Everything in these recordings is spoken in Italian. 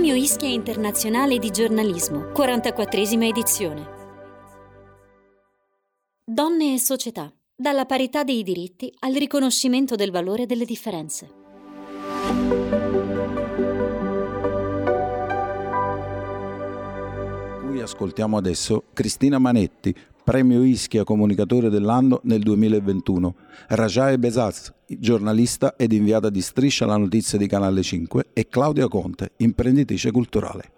Premio Ischia Internazionale di Giornalismo, 44esima edizione. Donne e società, dalla parità dei diritti al riconoscimento del valore delle differenze. Ascoltiamo adesso Cristina Manetti, premio Ischia comunicatore dell'anno nel 2021. Rajae Besaz, giornalista ed inviata di Striscia la notizia di Canale 5 e Claudia Conte, imprenditrice culturale.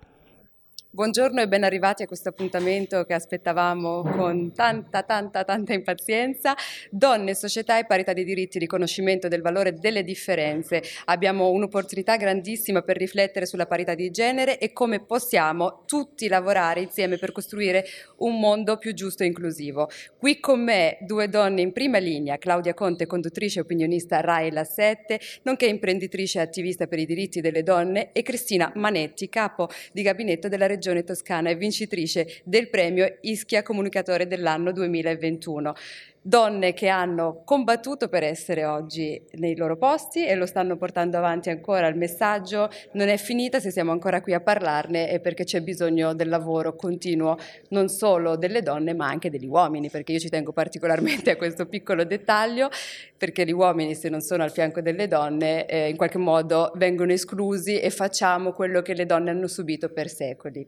Buongiorno e ben arrivati a questo appuntamento che aspettavamo con tanta, tanta, tanta impazienza. Donne, società e parità di diritti, riconoscimento del valore delle differenze. Abbiamo un'opportunità grandissima per riflettere sulla parità di genere e come possiamo tutti lavorare insieme per costruire un mondo più giusto e inclusivo. Qui con me due donne in prima linea, Claudia Conte, conduttrice e opinionista Rai La 7, nonché imprenditrice e attivista per i diritti delle donne, e Cristina Manetti, capo di gabinetto della Regione Regione Toscana e vincitrice del premio Ischia Comunicatore dell'anno 2021 donne che hanno combattuto per essere oggi nei loro posti e lo stanno portando avanti ancora. Il messaggio non è finita se siamo ancora qui a parlarne e perché c'è bisogno del lavoro continuo non solo delle donne ma anche degli uomini, perché io ci tengo particolarmente a questo piccolo dettaglio, perché gli uomini se non sono al fianco delle donne eh, in qualche modo vengono esclusi e facciamo quello che le donne hanno subito per secoli.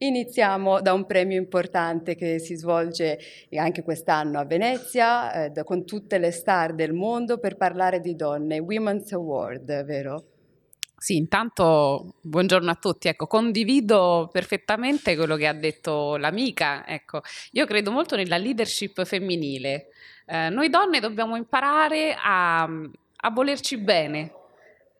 Iniziamo da un premio importante che si svolge anche quest'anno a Venezia eh, con tutte le star del mondo per parlare di donne, Women's Award, vero? Sì, intanto buongiorno a tutti. Ecco, condivido perfettamente quello che ha detto l'amica. Ecco, io credo molto nella leadership femminile. Eh, noi donne dobbiamo imparare a, a volerci bene,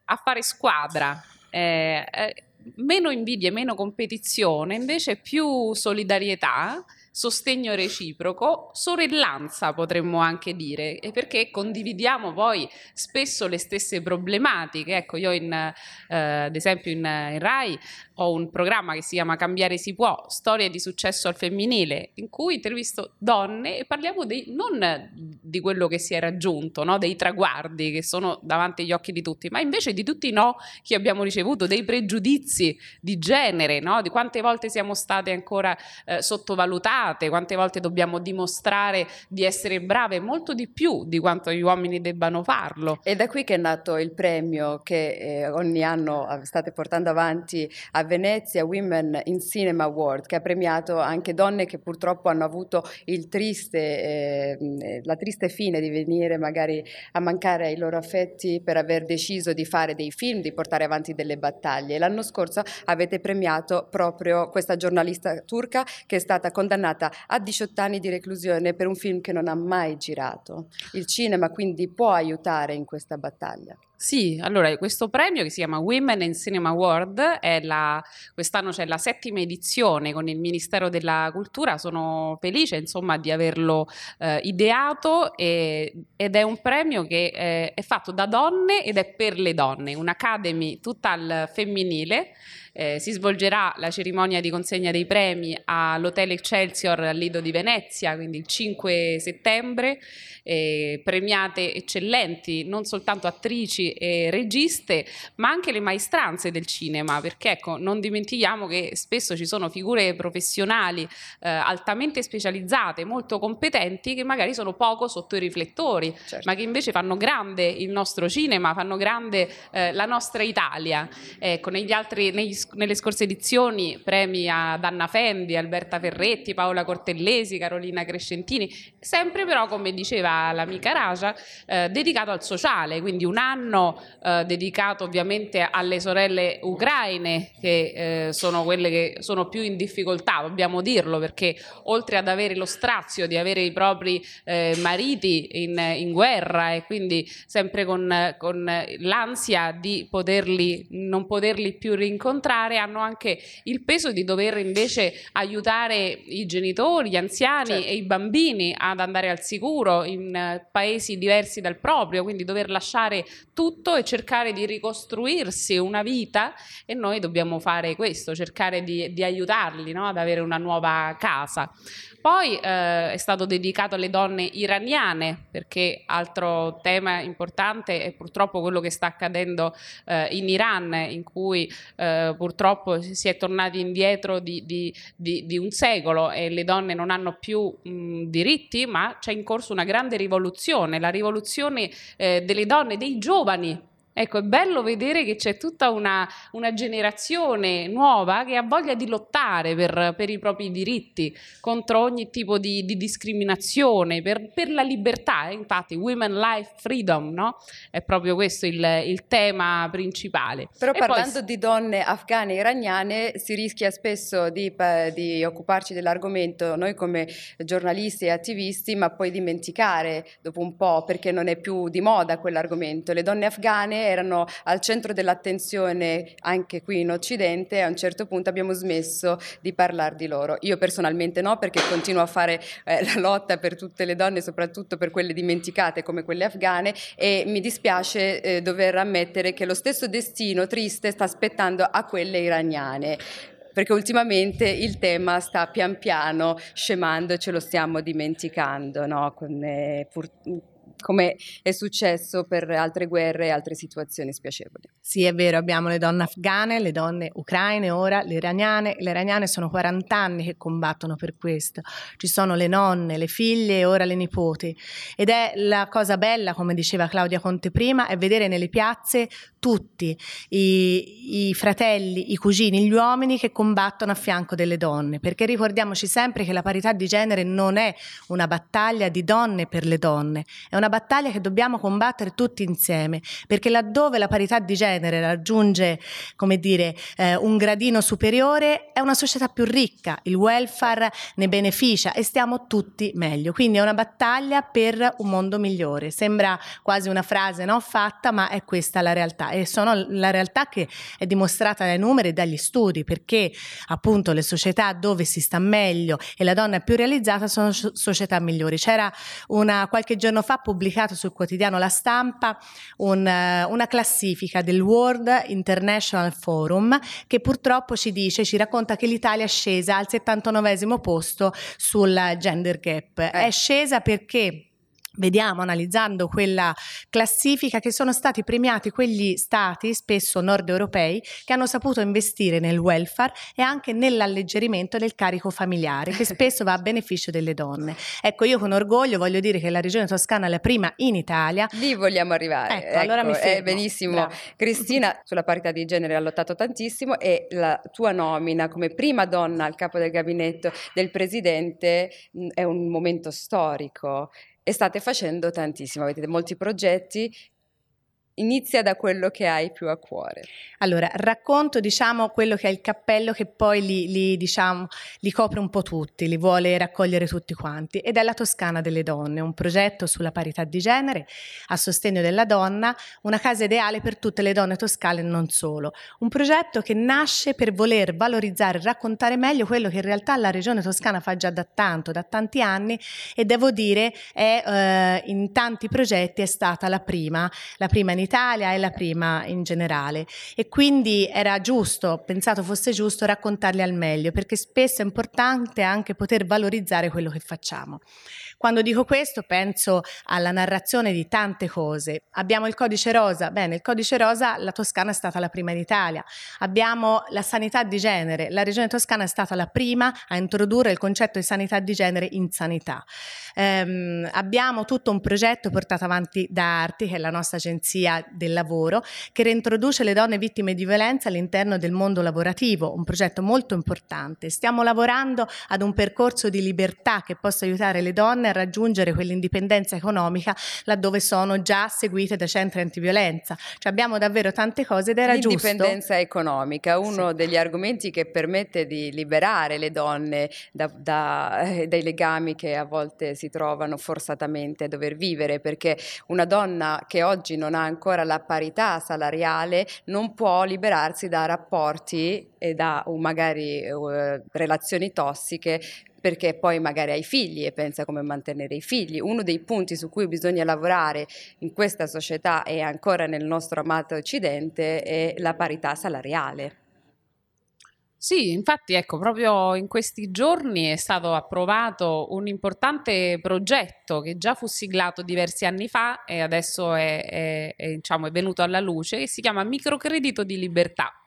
a fare squadra. Eh, eh, meno invidia, meno competizione, invece più solidarietà sostegno reciproco, sorellanza potremmo anche dire, perché condividiamo poi spesso le stesse problematiche. Ecco, io in, eh, ad esempio in, in, RAI ho un programma che si chiama Cambiare si può, storie di successo al femminile, in cui intervisto donne e parliamo dei, non di quello che si è raggiunto, no? dei traguardi che sono davanti agli occhi di tutti, ma invece di tutti i no che abbiamo ricevuto, dei pregiudizi di genere, no? di quante volte siamo state ancora eh, sottovalutate sbagliate, quante volte dobbiamo dimostrare di essere brave, molto di più di quanto gli uomini debbano farlo. E da qui che è nato il premio che eh, ogni anno state portando avanti a Venezia, Women in Cinema Award, che ha premiato anche donne che purtroppo hanno avuto triste, eh, la triste fine di venire magari a mancare ai loro affetti per aver deciso di fare dei film, di portare avanti delle battaglie. L'anno scorso avete premiato proprio questa giornalista turca che è stata condannata condannata a 18 anni di reclusione per un film che non ha mai girato. Il cinema quindi può aiutare in questa battaglia. Sì, allora questo premio che si chiama Women in Cinema Award, la, quest'anno c'è la settima edizione con il Ministero della Cultura, sono felice insomma di averlo eh, ideato e, ed è un premio che eh, è fatto da donne ed è per le donne, un'academy tutta al femminile eh, si svolgerà la cerimonia di consegna dei premi all'Hotel Excelsior al Lido di Venezia, quindi il 5 settembre. Eh, premiate eccellenti, non soltanto attrici e registe, ma anche le maestranze del cinema, perché ecco, non dimentichiamo che spesso ci sono figure professionali eh, altamente specializzate, molto competenti, che magari sono poco sotto i riflettori, certo. ma che invece fanno grande il nostro cinema, fanno grande eh, la nostra Italia. Ecco, negli altri, negli nelle scorse edizioni premi ad Anna Fendi, Alberta Ferretti, Paola Cortellesi, Carolina Crescentini, sempre però, come diceva l'amica Raja, eh, dedicato al sociale, quindi un anno eh, dedicato ovviamente alle sorelle ucraine, che eh, sono quelle che sono più in difficoltà, dobbiamo dirlo, perché oltre ad avere lo strazio di avere i propri eh, mariti in, in, guerra e quindi sempre con, con l'ansia di poterli, non poterli più rincontrare, incontrare hanno anche il peso di dover invece aiutare i genitori, gli anziani certo. e i bambini ad andare al sicuro in paesi diversi dal proprio, quindi dover lasciare tutto tutto e cercare di ricostruirsi una vita e noi dobbiamo fare questo, cercare di, di aiutarli no? ad avere una nuova casa. Poi eh, è stato dedicato alle donne iraniane, perché altro tema importante è purtroppo quello che sta accadendo eh, in Iran, in cui eh, purtroppo si è tornati indietro di, di, di, di, un secolo e le donne non hanno più mh, diritti, ma c'è in corso una grande rivoluzione, la rivoluzione eh, delle donne, dei giovani Ecco, è bello vedere che c'è tutta una, una generazione nuova che ha voglia di lottare per, per i propri diritti, contro ogni tipo di, di discriminazione, per, per, la libertà. Eh? Infatti, Women Life Freedom no? è proprio questo il, il tema principale. Però e parlando poi... di donne afghane e iraniane, si rischia spesso di, di occuparci dell'argomento noi come giornalisti e attivisti, ma poi dimenticare dopo un po' perché non è più di moda quell'argomento. Le donne afghane erano al centro dell'attenzione anche qui in Occidente a un certo punto abbiamo smesso di parlare di loro. Io personalmente no perché continuo a fare eh, la lotta per tutte le donne, soprattutto per quelle dimenticate come quelle afghane e mi dispiace eh, dover ammettere che lo stesso destino triste sta aspettando a quelle iraniane perché ultimamente il tema sta pian piano scemando e ce lo stiamo dimenticando, no? Con, eh, pur, come è successo per altre guerre e altre situazioni spiacevoli. Sì, è vero, abbiamo le donne afghane, le donne ucraine, ora le iraniane. Le iraniane sono 40 anni che combattono per questo. Ci sono le nonne, le figlie e ora le nipoti. Ed è la cosa bella, come diceva Claudia Conte prima, è vedere nelle piazze tutti i, i fratelli, i cugini, gli uomini che combattono a fianco delle donne, perché ricordiamoci sempre che la parità di genere non è una battaglia di donne per le donne, è una battaglia che dobbiamo combattere tutti insieme, perché laddove la parità di genere raggiunge, come dire, eh, un gradino superiore, è una società più ricca, il welfare ne beneficia e stiamo tutti meglio. Quindi è una battaglia per un mondo migliore. Sembra quasi una frase no, fatta, ma è questa la realtà e sono la realtà che è dimostrata dai numeri e dagli studi, perché appunto le società dove si sta meglio e la donna è più realizzata sono società migliori. C'era una, qualche giorno fa pubblicato sul quotidiano La Stampa un, eh, una classifica del World International Forum che purtroppo ci dice, ci racconta che l'Italia è scesa al 79 posto sul gender gap. Eh. È scesa perché Vediamo analizzando quella classifica che sono stati premiati quegli stati, spesso nord europei, che hanno saputo investire nel welfare e anche nell'alleggerimento del carico familiare, che spesso va a beneficio delle donne. Ecco, io con orgoglio voglio dire che la regione toscana è la prima in Italia. Lì vogliamo arrivare. Ecco, ecco allora mi fermo. Eh, benissimo. Bravo. Cristina sulla parità di genere ha lottato tantissimo e la tua nomina come prima donna al capo del gabinetto del presidente mh, è un momento storico e state facendo tantissimo, avete molti progetti Inizia da quello che hai più a cuore. Allora, racconto diciamo quello che è il cappello che poi li, li, diciamo, li copre un po' tutti, li vuole raccogliere tutti quanti ed è la Toscana delle Donne, un progetto sulla parità di genere a sostegno della donna, una casa ideale per tutte le donne toscane e non solo. Un progetto che nasce per voler valorizzare raccontare meglio quello che in realtà la regione toscana fa già da tanto, da tanti anni e devo dire è eh, in tanti progetti è stata la prima, la prima in Italia è la prima in generale e quindi era giusto, pensato fosse giusto raccontarli al meglio perché spesso è importante anche poter valorizzare quello che facciamo. Quando dico questo penso alla narrazione di tante cose. Abbiamo il codice rosa, bene, il codice rosa la Toscana è stata la prima in Italia. Abbiamo la sanità di genere, la regione toscana è stata la prima a introdurre il concetto di sanità di genere in sanità. Um, abbiamo tutto un progetto portato avanti da Arti, che è la nostra agenzia del lavoro, che reintroduce le donne vittime di violenza all'interno del mondo lavorativo, un progetto molto importante. Stiamo lavorando ad un percorso di libertà che possa aiutare le donne a raggiungere quell'indipendenza economica laddove sono già seguite da centri antiviolenza. Cioè abbiamo davvero tante cose era giusto. L'indipendenza economica, uno sì. degli argomenti che permette di liberare le donne da, da, eh, dai legami che a volte si trovano forzatamente a dover vivere, perché una donna che oggi non ha ancora la parità salariale non può liberarsi da rapporti e da magari uh, relazioni tossiche perché poi magari hai figli e pensa come mantenere i figli. Uno dei punti su cui bisogna lavorare in questa società e ancora nel nostro amato Occidente è la parità salariale. Sì, infatti ecco, proprio in questi giorni è stato approvato un importante progetto che già fu siglato diversi anni fa e adesso è, è, è, diciamo, è venuto alla luce, che si chiama Microcredito di Libertà.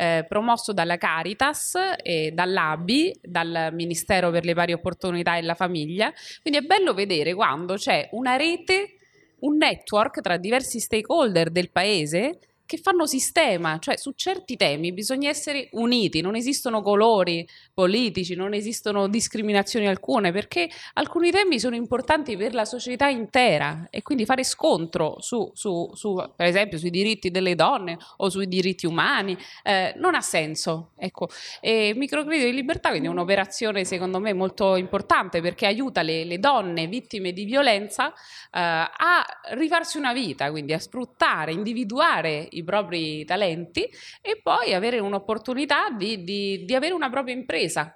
Eh, promosso dalla Caritas e dall'ABI, dal Ministero per le pari opportunità e la famiglia. Quindi è bello vedere quando c'è una rete, un network tra diversi stakeholder del paese che fanno sistema, cioè su certi temi bisogna essere uniti, non esistono colori politici, non esistono discriminazioni alcune, perché alcuni temi sono importanti per la società intera e quindi fare scontro su, su, su per esempio, sui diritti delle donne o sui diritti umani eh, non ha senso. Ecco. E Microcredito di Libertà quindi è un'operazione secondo me molto importante perché aiuta le, le donne vittime di violenza eh, a rifarsi una vita, quindi a sfruttare, individuare i propri talenti e poi avere un'opportunità di, di, di avere una propria impresa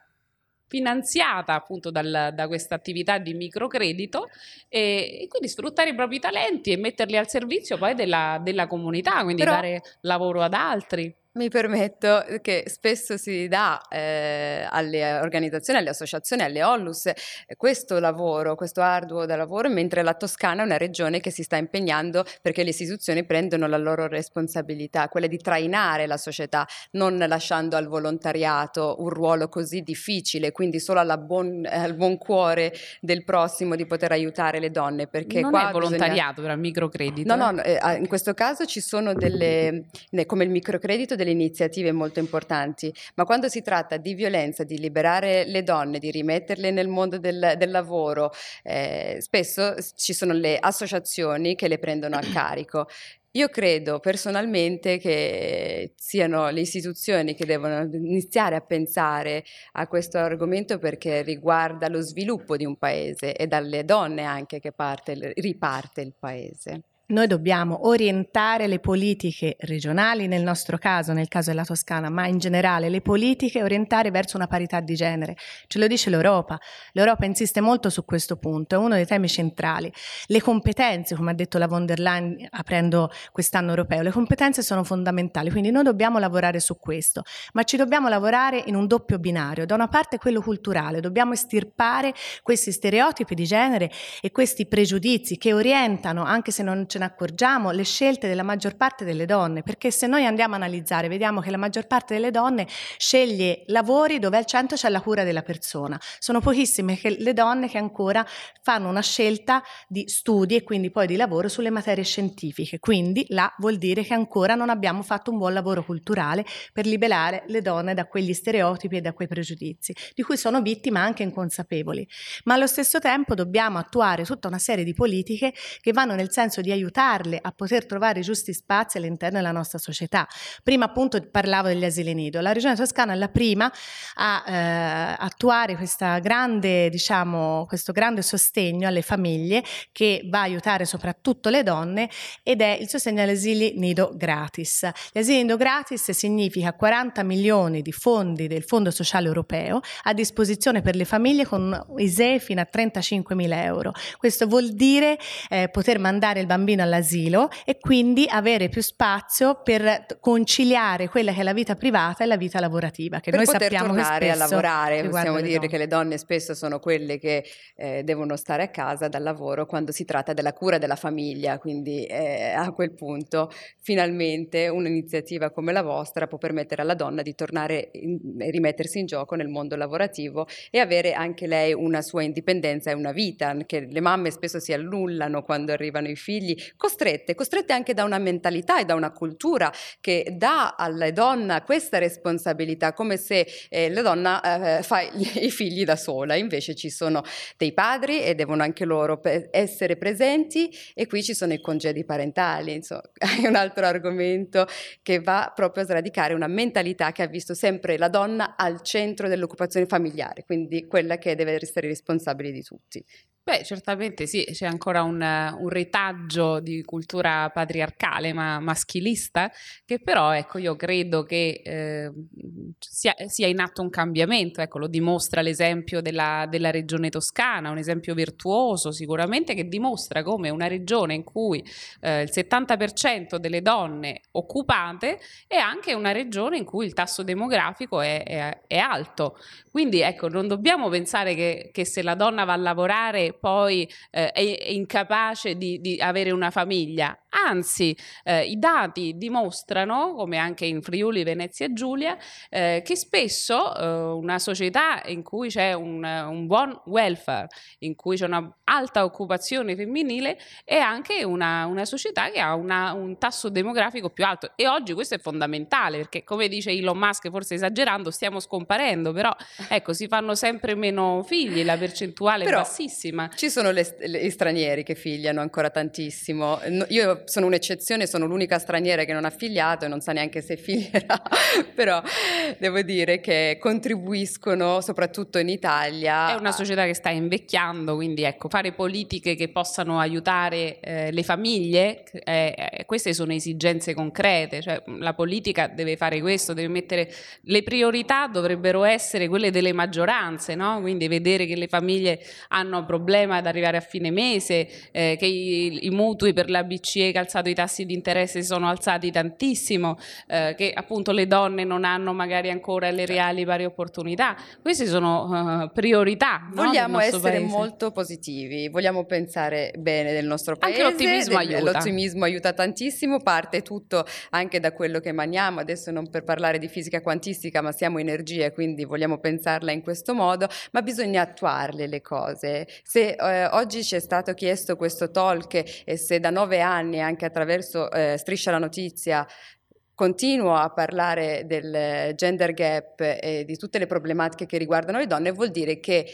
finanziata appunto dal, da questa attività di microcredito e, e, quindi sfruttare i propri talenti e metterli al servizio poi della, della comunità, quindi Però... dare lavoro ad altri. Mi permetto che spesso si dà eh, alle organizzazioni, alle associazioni, alle ONLUS eh, questo lavoro, questo arduo da lavoro, mentre la Toscana è una regione che si sta impegnando perché le istituzioni prendono la loro responsabilità, quella di trainare la società, non lasciando al volontariato un ruolo così difficile, quindi solo buon, al buon cuore del prossimo di poter aiutare le donne. Perché non qua è volontariato, bisogna... però microcredito. No, no, eh, in questo caso ci sono delle, come il microcredito, delle iniziative molto importanti, ma quando si tratta di violenza, di liberare le donne, di rimetterle nel mondo del, del lavoro, eh, spesso ci sono le associazioni che le prendono a carico. Io credo personalmente che siano le istituzioni che devono iniziare a pensare a questo argomento perché riguarda lo sviluppo di un paese e dalle donne anche che parte, riparte il paese. Noi dobbiamo orientare le politiche regionali, nel nostro caso, nel caso della Toscana, ma in generale le politiche orientare verso una parità di genere. Ce lo dice l'Europa. L'Europa insiste molto su questo punto, è uno dei temi centrali. Le competenze, come ha detto la von der Leyen aprendo quest'anno europeo, le competenze sono fondamentali, quindi noi dobbiamo lavorare su questo, ma ci dobbiamo lavorare in un doppio binario. Da una parte quello culturale, dobbiamo estirpare questi stereotipi di genere e questi pregiudizi che orientano, anche se non ce ne accorgiamo, le scelte della maggior parte delle donne, perché se noi andiamo a analizzare vediamo che la maggior parte delle donne sceglie lavori dove al centro c'è la cura della persona. Sono pochissime le donne che ancora fanno una scelta di studi e quindi poi di lavoro sulle materie scientifiche, quindi là vuol dire che ancora non abbiamo fatto un buon lavoro culturale per liberare le donne da quegli stereotipi e da quei pregiudizi, di cui sono vittime anche inconsapevoli. Ma allo stesso tempo dobbiamo attuare tutta una serie di politiche che vanno nel senso di aiutare aiutarle a poter trovare i giusti spazi all'interno della nostra società. Prima appunto parlavo degli asili nido, la regione toscana è la prima a eh, attuare grande, diciamo, questo grande sostegno alle famiglie che va a aiutare soprattutto le donne ed è il sostegno agli asili nido gratis. Gli asili nido gratis significa 40 milioni di fondi del Fondo Sociale Europeo a disposizione per le famiglie con ISEE fino a 35 mila euro. Questo vuol dire eh, poter mandare il bambino bambino all'asilo e quindi avere più spazio per conciliare quella che è la vita privata e la vita lavorativa. Che per noi poter sappiamo tornare a lavorare, possiamo dire che le donne spesso sono quelle che eh, devono stare a casa dal lavoro quando si tratta della cura della famiglia, quindi eh, a quel punto finalmente un'iniziativa come la vostra può permettere alla donna di tornare e rimettersi in gioco nel mondo lavorativo e avere anche lei una sua indipendenza e una vita, che le mamme spesso si annullano quando arrivano i figli costrette, costrette anche da una mentalità e da una cultura che dà alla donna questa responsabilità, come se eh, la donna eh, fa i figli da sola, invece ci sono dei padri e devono anche loro essere presenti e qui ci sono i congedi parentali, insomma, è un altro argomento che va proprio a sradicare una mentalità che ha visto sempre la donna al centro dell'occupazione familiare, quindi quella che deve essere responsabile di tutti. Beh, certamente sì, c'è ancora un, un retaggio di cultura patriarcale ma maschilista, che però ecco, io credo che eh, sia, sia, in atto un cambiamento, ecco, lo dimostra l'esempio della, della, regione toscana, un esempio virtuoso sicuramente che dimostra come una regione in cui eh, il 70% delle donne occupate è anche una regione in cui il tasso demografico è, è, è alto. Quindi ecco, non dobbiamo pensare che, che se la donna va a lavorare poi eh, è, è, incapace di, di, avere una famiglia. Anzi, eh, i dati dimostrano, come anche in Friuli, Venezia e Giulia, eh, che spesso eh, una società in cui c'è un, un, buon welfare, in cui c'è un'alta occupazione femminile, è anche una, una società che ha una, un tasso demografico più alto. E oggi questo è fondamentale, perché come dice Elon Musk, forse esagerando, stiamo scomparendo, però ecco, si fanno sempre meno figli, la percentuale però, è bassissima. Ci sono le, le, stranieri che figliano ancora tantissimo. Io sono un'eccezione, sono l'unica straniera che non ha figliato e non sa neanche se figlierà, però devo dire che contribuiscono soprattutto in Italia. È una società che sta invecchiando, quindi ecco, fare politiche che possano aiutare eh, le famiglie, eh, eh, queste sono esigenze concrete, cioè la politica deve fare questo, deve mettere le priorità dovrebbero essere quelle delle maggioranze, no? quindi vedere che le famiglie hanno problemi problema ad arrivare a fine mese, eh, che i, i, mutui per la BCE che ha alzato i tassi di interesse si sono alzati tantissimo, eh, che appunto le donne non hanno magari ancora le certo. reali pari opportunità. Queste sono uh, priorità. Vogliamo no, essere paese. molto positivi, vogliamo pensare bene del nostro paese. Anche l'ottimismo del, aiuta. L'ottimismo aiuta tantissimo, parte tutto anche da quello che maniamo, adesso non per parlare di fisica quantistica, ma siamo energie, quindi vogliamo pensarla in questo modo, ma bisogna attuarle le cose. Se eh, oggi ci è stato chiesto questo talk e se da nove anni anche attraverso eh, Striscia la Notizia continuo a parlare del gender gap e di tutte le problematiche che riguardano le donne, vuol dire che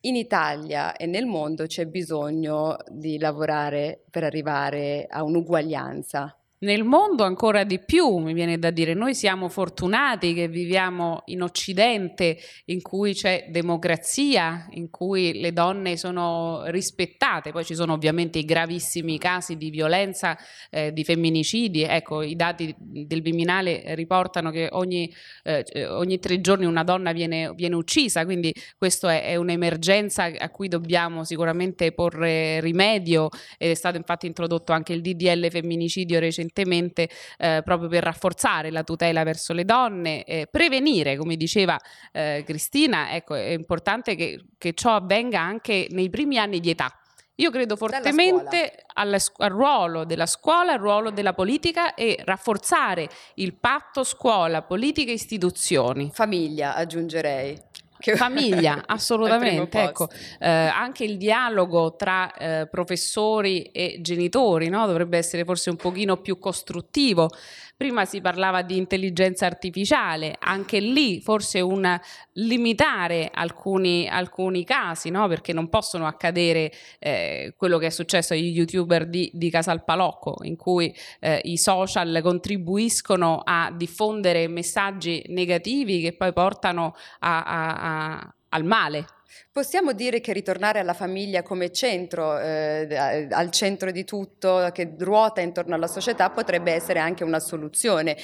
in Italia e nel mondo c'è bisogno di lavorare per arrivare a un'uguaglianza. Nel mondo ancora di più, mi viene da dire, noi siamo fortunati che viviamo in Occidente in cui c'è democrazia, in cui le donne sono rispettate, poi ci sono ovviamente i gravissimi casi di violenza, eh, di femminicidi, ecco i dati del Viminale riportano che ogni, eh, ogni tre giorni una donna viene, viene uccisa, quindi questa è, è un'emergenza a cui dobbiamo sicuramente porre rimedio, è stato infatti introdotto anche il DDL femminicidio recentemente recentemente eh, proprio per rafforzare la tutela verso le donne, eh, prevenire, come diceva eh, Cristina, ecco, è importante che, che ciò avvenga anche nei primi anni di età. Io credo fortemente al, al, ruolo della scuola, al ruolo della politica e rafforzare il patto scuola, politica e istituzioni. Famiglia, aggiungerei. Famiglia, assolutamente. Ecco, eh, anche il dialogo tra eh, professori e genitori no? dovrebbe essere forse un pochino più costruttivo. Prima si parlava di intelligenza artificiale, anche lì forse un limitare alcuni, alcuni casi, no? perché non possono accadere eh, quello che è successo agli youtuber di, di Casalpalocco, in cui eh, i social contribuiscono a diffondere messaggi negativi che poi portano a, a, a, al male. Possiamo dire che ritornare alla famiglia come centro, eh, al centro di tutto, che ruota intorno alla società, potrebbe essere anche una soluzione,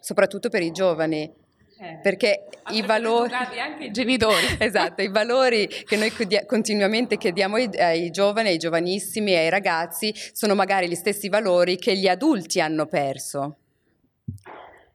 soprattutto per i giovani. Eh, perché i valori anche i genitori esatto i valori che noi continuamente chiediamo ai, ai, giovani ai giovanissimi ai ragazzi sono magari gli stessi valori che gli adulti hanno perso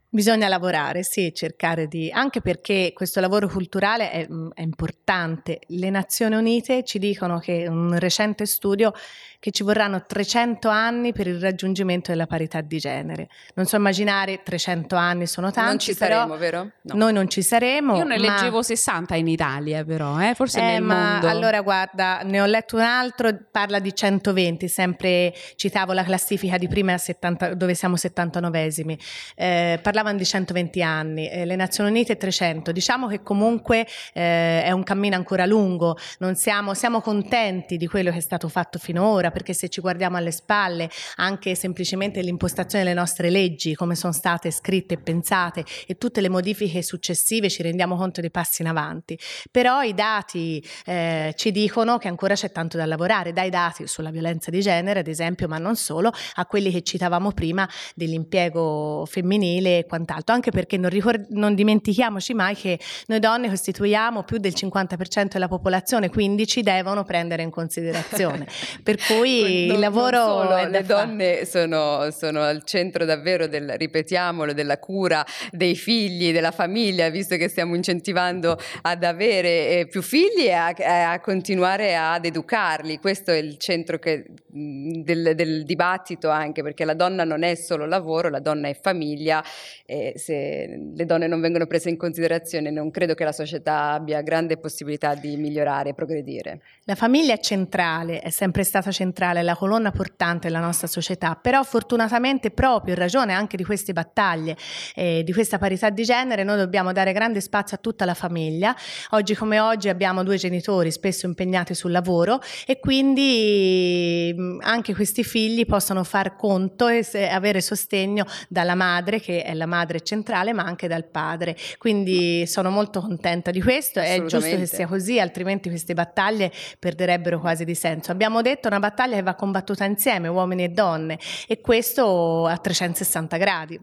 Bisogna lavorare, sì, cercare di... anche perché questo lavoro culturale è, mm, è, importante. Le Nazioni Unite ci dicono che un recente studio che ci vorranno 300 anni per il raggiungimento della parità di genere. Non so immaginare 300 anni sono tanti, Non ci saremo, vero? No. Noi non ci saremo. Io ne ma... leggevo 60 in Italia però, eh? forse eh, nel ma mondo. Allora guarda, ne ho letto un altro, parla di 120, sempre citavo la classifica di prima 70, dove siamo 79esimi. Eh, parlavano di 120 anni, eh, le Nazioni Unite 300, diciamo che comunque eh, è un cammino ancora lungo, non siamo, siamo contenti di quello che è stato fatto finora, perché se ci guardiamo alle spalle, anche semplicemente l'impostazione delle nostre leggi, come sono state scritte e pensate, e tutte le modifiche successive, ci rendiamo conto dei passi in avanti. Però i dati eh, ci dicono che ancora c'è tanto da lavorare, dai dati sulla violenza di genere, ad esempio, ma non solo, a quelli che citavamo prima dell'impiego femminile quant'altro, anche perché non, ricord- non dimentichiamoci mai che noi donne costituiamo più del 50% della popolazione, quindi ci devono prendere in considerazione. per cui non, il lavoro... Solo, le donne sono, sono, al centro davvero del, ripetiamolo, della cura dei figli, della famiglia, visto che stiamo incentivando ad avere eh, più figli e a, a continuare ad educarli. Questo è il centro che, del, del dibattito anche, perché la donna non è solo lavoro, la donna è famiglia e se le donne non vengono prese in considerazione non credo che la società abbia grande possibilità di migliorare e progredire. La famiglia è centrale, è sempre stata centrale, è la colonna portante della nostra società, però fortunatamente proprio in ragione anche di queste battaglie, eh, di questa parità di genere, noi dobbiamo dare grande spazio a tutta la famiglia. Oggi come oggi abbiamo due genitori spesso impegnati sul lavoro e quindi anche questi figli possono far conto e avere sostegno dalla madre, che è la madre centrale, ma anche dal padre. Quindi sono molto contenta di questo, è giusto che sia così, altrimenti queste battaglie perderebbero quasi di senso. Abbiamo detto una battaglia che va combattuta insieme, uomini e donne, e questo a 360 gradi.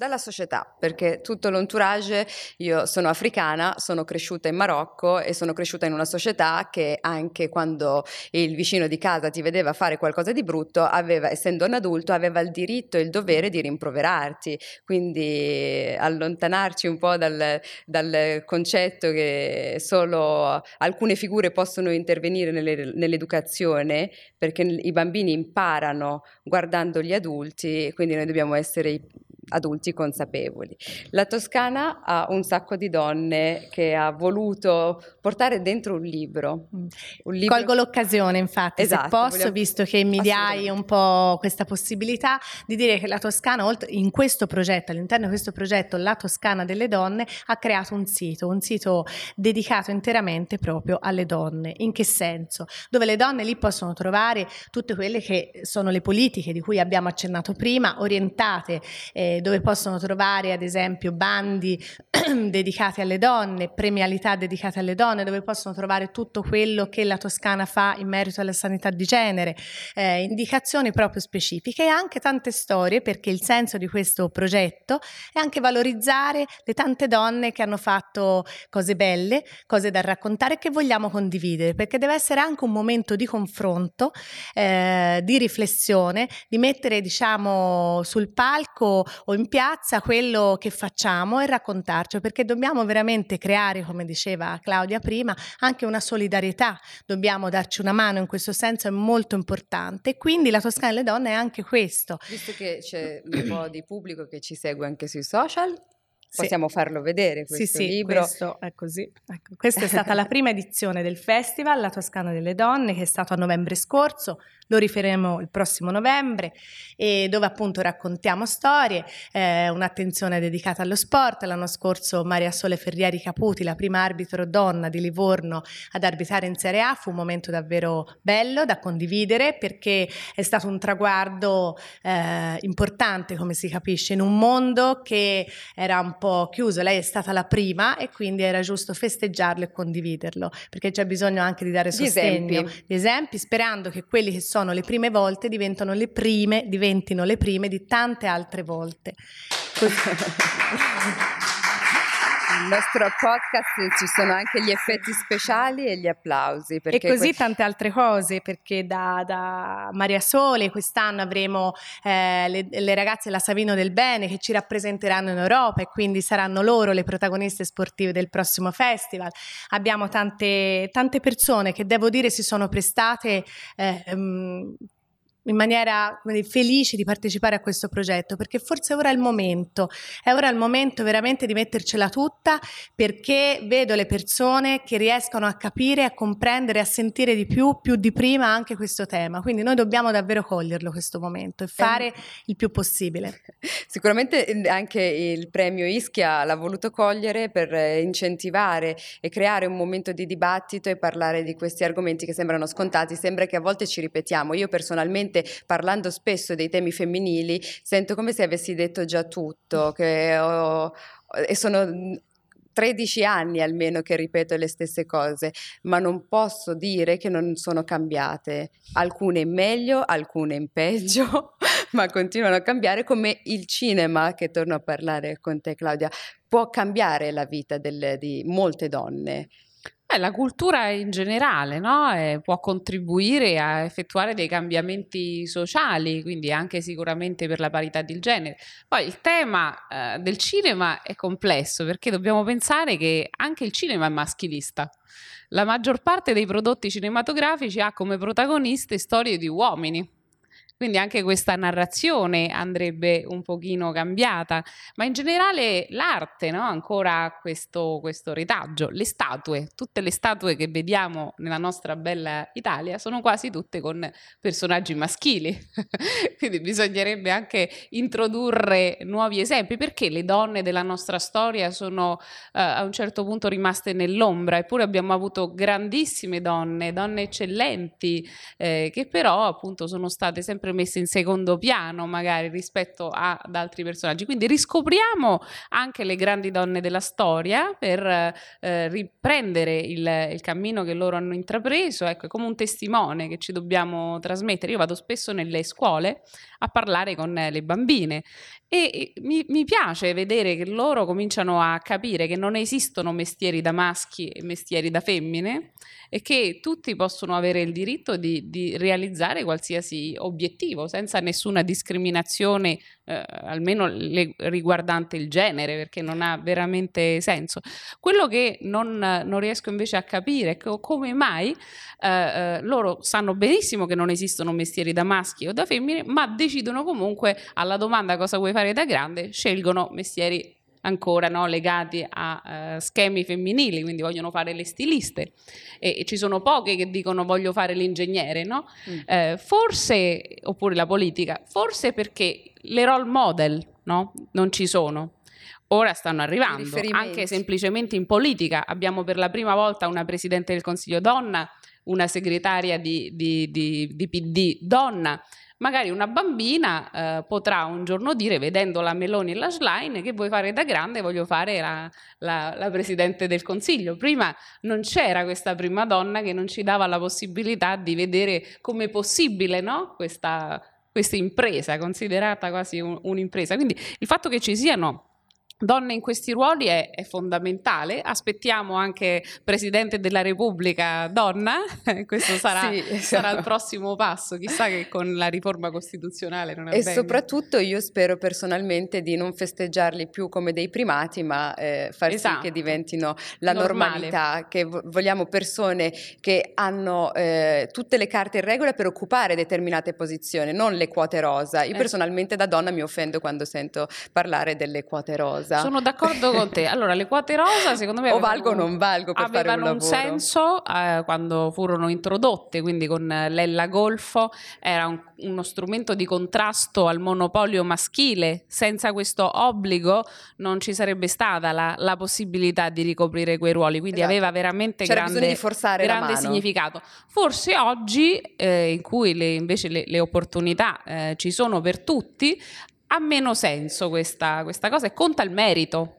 Dalla società, perché tutto l'entourage, io sono africana, sono cresciuta in Marocco e sono cresciuta in una società che anche quando il vicino di casa ti vedeva fare qualcosa di brutto, aveva, essendo un adulto, aveva il diritto e il dovere di rimproverarti. Quindi allontanarci un po' dal, dal concetto che solo alcune figure possono intervenire nelle, nell'educazione, perché i bambini imparano guardando gli adulti, quindi noi dobbiamo essere i adulti consapevoli. La Toscana ha un sacco di donne che ha voluto portare dentro un libro. Mm. Un libro... Colgo l'occasione, infatti, esatto, se posso, vogliamo... visto che mi dai un po' questa possibilità di dire che la Toscana, in questo progetto, all'interno di questo progetto, la Toscana delle donne, ha creato un sito, un sito dedicato interamente proprio alle donne. In che senso? Dove le donne lì possono trovare tutte quelle che sono le politiche di cui abbiamo accennato prima, orientate eh, dove possono trovare ad esempio bandi dedicati alle donne, premialità dedicate alle donne, dove possono trovare tutto quello che la Toscana fa in merito alla sanità di genere, eh, indicazioni proprio specifiche e anche tante storie perché il senso di questo progetto è anche valorizzare le tante donne che hanno fatto cose belle, cose da raccontare che vogliamo condividere, perché deve essere anche un momento di confronto, eh, di riflessione, di mettere diciamo sul palco o in piazza quello che facciamo e raccontarci, perché dobbiamo veramente creare, come diceva Claudia prima, anche una solidarietà, dobbiamo darci una mano in questo senso, è molto importante. Quindi la Toscana delle Donne è anche questo. Visto che c'è un po' di pubblico che ci segue anche sui social, Possiamo sì. farlo vedere questo sì, sì, libro. Questo è così. Ecco, questa è stata la prima edizione del festival La Toscana delle Donne che è stato a novembre scorso lo riferiremo il prossimo novembre, e dove appunto raccontiamo storie, eh, un'attenzione dedicata allo sport. L'anno scorso Maria Sole Ferrieri Caputi, la prima arbitro donna di Livorno ad arbitrare in Serie A, fu un momento davvero bello da condividere perché è stato un traguardo eh, importante, come si capisce, in un mondo che era un po' chiuso. Lei è stata la prima e quindi era giusto festeggiarlo e condividerlo, perché c'è bisogno anche di dare sostegno, esempi, di esempi sperando che quelli che sono le prime volte diventano le prime, diventino le prime di tante altre volte. Nel nostro podcast ci sono anche gli effetti speciali e gli applausi. E così que- tante altre cose, perché da, da Maria Sole quest'anno avremo eh, le, le, ragazze della Savino del Bene che ci rappresenteranno in Europa e quindi saranno loro le protagoniste sportive del prossimo festival. Abbiamo tante, tante persone che devo dire si sono prestate eh, um, in maniera dire, felice di partecipare a questo progetto perché forse ora è il momento, è ora il momento veramente di mettercela tutta perché vedo le persone che riescono a capire, a comprendere, a sentire di più, più di prima anche questo tema. Quindi noi dobbiamo davvero coglierlo questo momento e fare eh, il più possibile. Sicuramente eh, anche il premio Ischia l'ha voluto cogliere per eh, incentivare e creare un momento di dibattito e parlare di questi argomenti che sembrano scontati, sembra che a volte ci ripetiamo. Io personalmente parlando spesso dei temi femminili, sento come se avessi detto già tutto, che ho, e sono 13 anni almeno che ripeto le stesse cose, ma non posso dire che non sono cambiate, alcune in meglio, alcune in peggio, ma continuano a cambiare come il cinema, che torno a parlare con te Claudia, può cambiare la vita del, di molte donne. Eh, la cultura in generale no? eh, può contribuire a effettuare dei cambiamenti sociali, quindi anche sicuramente per la parità di genere. Poi il tema eh, del cinema è complesso perché dobbiamo pensare che anche il cinema è maschilista. La maggior parte dei prodotti cinematografici ha come protagoniste storie di uomini quindi anche questa narrazione andrebbe un pochino cambiata, ma in generale l'arte no? ancora questo, questo retaggio. Le statue, tutte le statue che vediamo nella nostra bella Italia sono quasi tutte con personaggi maschili, quindi bisognerebbe anche introdurre nuovi esempi perché le donne della nostra storia sono uh, a un certo punto rimaste nell'ombra, eppure abbiamo avuto grandissime donne, donne eccellenti, eh, che però appunto sono state sempre sempre messe in secondo piano magari rispetto ad altri personaggi. Quindi riscopriamo anche le grandi donne della storia per eh, riprendere il, il, cammino che loro hanno intrapreso, ecco, è come un testimone che ci dobbiamo trasmettere. Io vado spesso nelle scuole a parlare con le bambine e mi, mi, piace vedere che loro cominciano a capire che non esistono mestieri da maschi e mestieri da femmine e che tutti possono avere il diritto di, di realizzare qualsiasi obiettivo senza nessuna discriminazione, eh, almeno le, riguardante il genere, perché non ha veramente senso. Quello che non, non riesco invece a capire è come mai eh, eh, loro sanno benissimo che non esistono mestieri da maschi o da femmine, ma decidono comunque alla domanda cosa vuoi fare fare da grande, scelgono mestieri ancora no, legati a uh, schemi femminili, quindi vogliono fare le stiliste e, e, ci sono poche che dicono voglio fare l'ingegnere, no? mm. eh, forse, oppure la politica, forse perché le role model no, non ci sono. Ora stanno arrivando, anche semplicemente in politica. Abbiamo per la prima volta una Presidente del Consiglio donna, una segretaria di, di, di, di PD donna, magari una bambina eh, potrà un giorno dire, vedendo la Meloni e la Schlein, che vuoi fare da grande, voglio fare la, la, la Presidente del Consiglio. Prima non c'era questa prima donna che non ci dava la possibilità di vedere come possibile no? questa, questa impresa, considerata quasi un, un'impresa. Quindi il fatto che ci siano donne in questi ruoli è, è, fondamentale. Aspettiamo anche Presidente della Repubblica donna, questo sarà, sì, sarà, il prossimo passo, chissà che con la riforma costituzionale non avvenga. E soprattutto io spero personalmente di non festeggiarli più come dei primati, ma eh, far esatto. sì che diventino la Normale. normalità, che vogliamo persone che hanno eh, tutte le carte in regola per occupare determinate posizioni, non le quote rosa. Io eh. personalmente da donna mi offendo quando sento parlare delle quote rosa rosa. Sono d'accordo con te. Allora, le quote rosa secondo me o valgo o non valgo per fare un, un senso eh, quando furono introdotte, quindi con l'Ella Golfo era un, uno strumento di contrasto al monopolio maschile. Senza questo obbligo non ci sarebbe stata la, la possibilità di ricoprire quei ruoli, quindi esatto. aveva veramente C'era grande, grande significato. Forse oggi, eh, in cui le, invece le, le opportunità eh, ci sono per tutti, ha meno senso questa, questa cosa e conta il merito.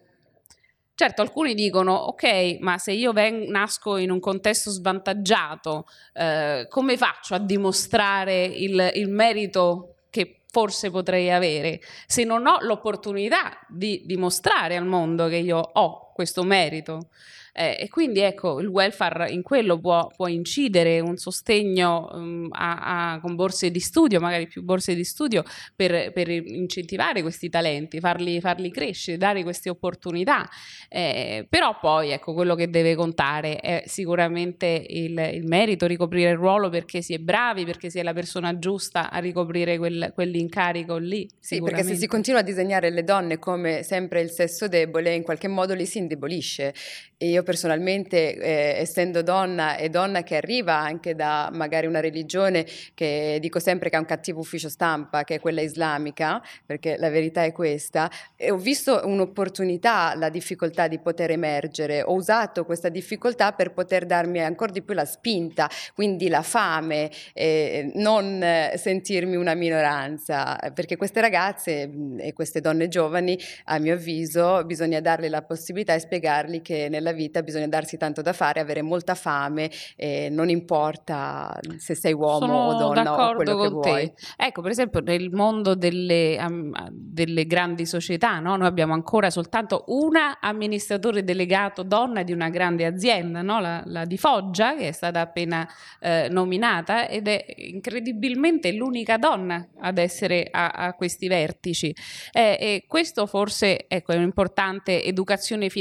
Certo, alcuni dicono, ok, ma se io ven- nasco in un contesto svantaggiato, eh, come faccio a dimostrare il, il merito che forse potrei avere se non ho l'opportunità di dimostrare al mondo che io ho questo merito. Eh, e quindi ecco, il welfare in quello può, può incidere un sostegno um, a, a, con borse di studio, magari più borse di studio, per, per incentivare questi talenti, farli, farli, crescere, dare queste opportunità. Eh, però poi ecco, quello che deve contare è sicuramente il, il, merito, ricoprire il ruolo perché si è bravi, perché si è la persona giusta a ricoprire quel, quell'incarico lì. Sì, perché se si continua a disegnare le donne come sempre il sesso debole, in qualche modo li si indebolisce. E io personalmente, eh, essendo donna e donna che arriva anche da magari una religione che dico sempre che ha un cattivo ufficio stampa, che è quella islamica, perché la verità è questa, e ho visto un'opportunità, la difficoltà di poter emergere, ho usato questa difficoltà per poter darmi ancora di più la spinta, quindi la fame, eh, non sentirmi una minoranza, perché queste ragazze e queste donne giovani, a mio avviso, bisogna darle la possibilità e spiegargli che nella vita bisogna darsi tanto da fare, avere molta fame, eh, non importa se sei uomo Sono o donna o quello che vuoi. Te. Ecco, per esempio, nel mondo delle, um, delle grandi società, no? noi abbiamo ancora soltanto una amministratore delegato donna di una grande azienda, no? la, la, di Foggia, che è stata appena eh, nominata ed è incredibilmente l'unica donna ad essere a, a questi vertici. Eh, e questo forse ecco, è un'importante educazione finanziaria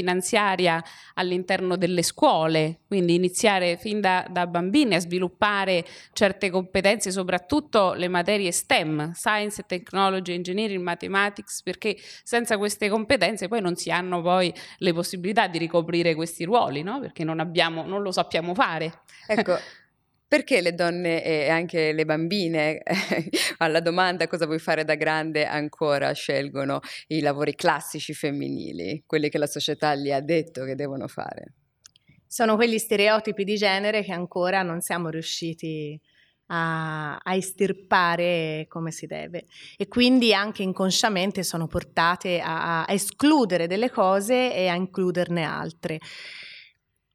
all'interno delle scuole, quindi iniziare fin da, da bambini a sviluppare certe competenze, soprattutto le materie STEM, Science, Technology, Engineering, Mathematics, perché senza queste competenze poi non si hanno poi le possibilità di ricoprire questi ruoli, no? perché non, abbiamo, non lo sappiamo fare. Ecco, perché le donne e anche le bambine, alla domanda cosa vuoi fare da grande, ancora scelgono i lavori classici femminili, quelli che la società gli ha detto che devono fare? Sono quegli stereotipi di genere che ancora non siamo riusciti a, a estirpare come si deve. E quindi anche inconsciamente sono portate a, a escludere delle cose e a includerne altre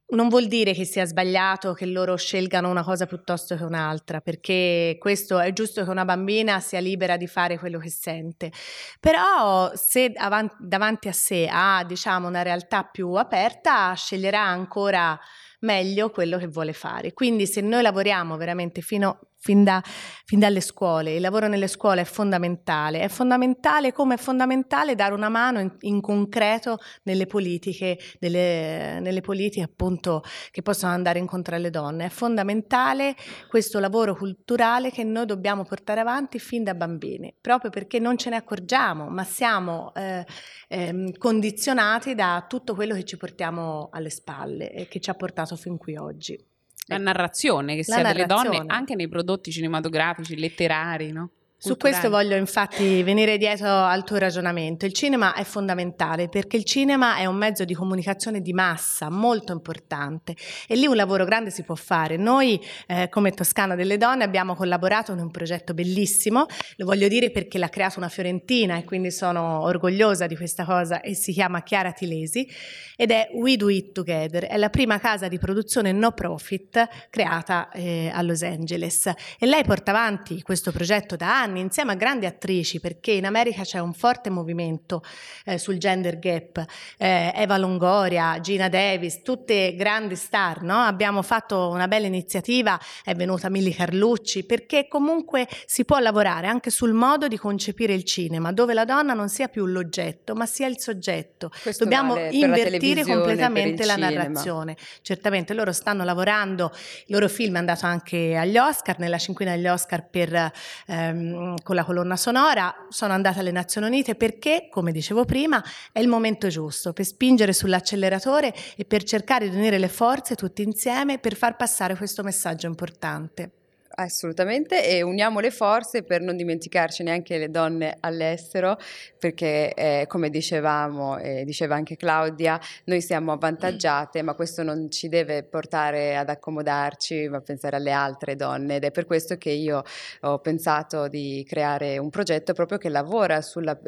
non vuol dire che sia sbagliato che loro scelgano una cosa piuttosto che un'altra, perché questo è giusto che una bambina sia libera di fare quello che sente. Però se avanti, davanti a sé ha, diciamo, una realtà più aperta, sceglierà ancora meglio quello che vuole fare. Quindi se noi lavoriamo veramente fino fin, da, fin dalle scuole. Il lavoro nelle scuole è fondamentale. È fondamentale come è fondamentale dare una mano in, in concreto nelle politiche, delle, nelle politiche appunto che possono andare incontro alle donne. È fondamentale questo lavoro culturale che noi dobbiamo portare avanti fin da bambini, proprio perché non ce ne accorgiamo, ma siamo eh, eh, condizionati da tutto quello che ci portiamo alle spalle e che ci ha portato fin qui oggi la narrazione che sia delle donne anche nei prodotti cinematografici, letterari, no? Su questo voglio infatti venire dietro al tuo ragionamento. Il cinema è fondamentale perché il cinema è un mezzo di comunicazione di massa molto importante e lì un lavoro grande si può fare. Noi eh, come Toscana delle Donne abbiamo collaborato in un progetto bellissimo, lo voglio dire perché l'ha creato una fiorentina e quindi sono orgogliosa di questa cosa e si chiama Chiara Tilesi ed è We Do It Together, è la prima casa di produzione no profit creata eh, a Los Angeles e lei porta avanti questo progetto da anni anni insieme a grandi attrici, perché in America c'è un forte movimento eh, sul gender gap, eh, Eva Longoria, Gina Davis, tutte grandi star, no? abbiamo fatto una bella iniziativa, è venuta Milly Carlucci, perché comunque si può lavorare anche sul modo di concepire il cinema, dove la donna non sia più l'oggetto, ma sia il soggetto. Questo Dobbiamo vale invertire completamente la cinema. narrazione. Certamente loro stanno lavorando, il loro film è andato anche agli Oscar, nella cinquina degli Oscar per ehm, con la colonna sonora, sono andata alle Nazioni Unite perché, come dicevo prima, è il momento giusto per spingere sull'acceleratore e per cercare di unire le forze tutti insieme per far passare questo messaggio importante. Assolutamente, e uniamo le forze per non dimenticarci neanche le donne all'estero, perché eh, come dicevamo, e diceva anche Claudia, noi siamo avvantaggiate, ma questo non ci deve portare ad accomodarci, ma pensare alle altre donne. Ed è per questo che io ho pensato di creare un progetto proprio che lavora sulle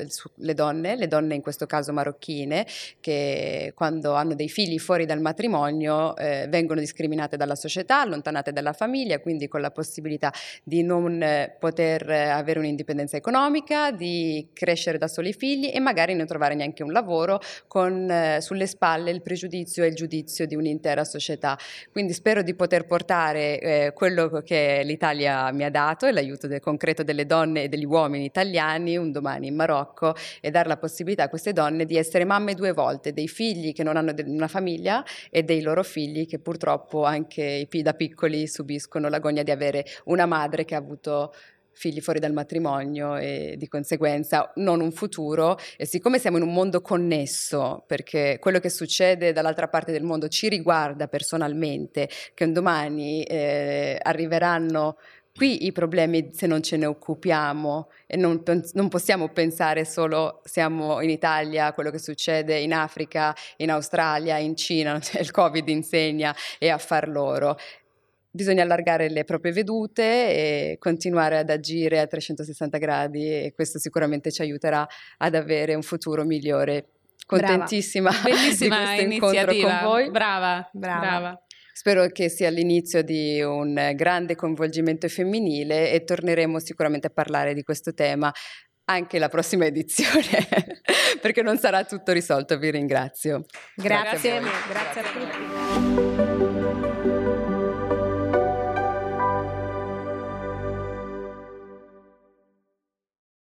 donne, le donne in questo caso marocchine, che quando hanno dei figli fuori dal matrimonio eh, vengono discriminate dalla società, allontanate dalla famiglia, quindi con la possibilità possibilità di non eh, poter eh, avere un'indipendenza economica, di crescere da soli figli e magari non trovare neanche un lavoro con eh, sulle spalle il pregiudizio e il giudizio di un'intera società. Quindi spero di poter portare quello che l'Italia mi ha dato e l'aiuto del concreto delle donne e degli uomini italiani un domani in Marocco e dare la possibilità a queste donne di essere mamme due volte, dei figli che non hanno una famiglia e dei loro figli che purtroppo anche da piccoli subiscono l'agonia di avere una madre che ha avuto figli fuori dal matrimonio e di conseguenza non un futuro e siccome siamo in un mondo connesso perché quello che succede dall'altra parte del mondo ci riguarda personalmente che un domani eh, arriveranno qui i problemi se non ce ne occupiamo e non, non, possiamo pensare solo siamo in Italia quello che succede in Africa, in Australia, in Cina, il Covid insegna e a far loro. Bisogna allargare le proprie vedute e continuare ad agire a 360 gradi e questo sicuramente ci aiuterà ad avere un futuro migliore. Contentissima Brava. Bellissima di questo incontro con voi. Brava, brava. brava. Spero che sia l'inizio di un grande coinvolgimento femminile e torneremo sicuramente a parlare di questo tema anche la prossima edizione, perché non sarà tutto risolto. Vi ringrazio. Grazie, grazie, grazie a tutti.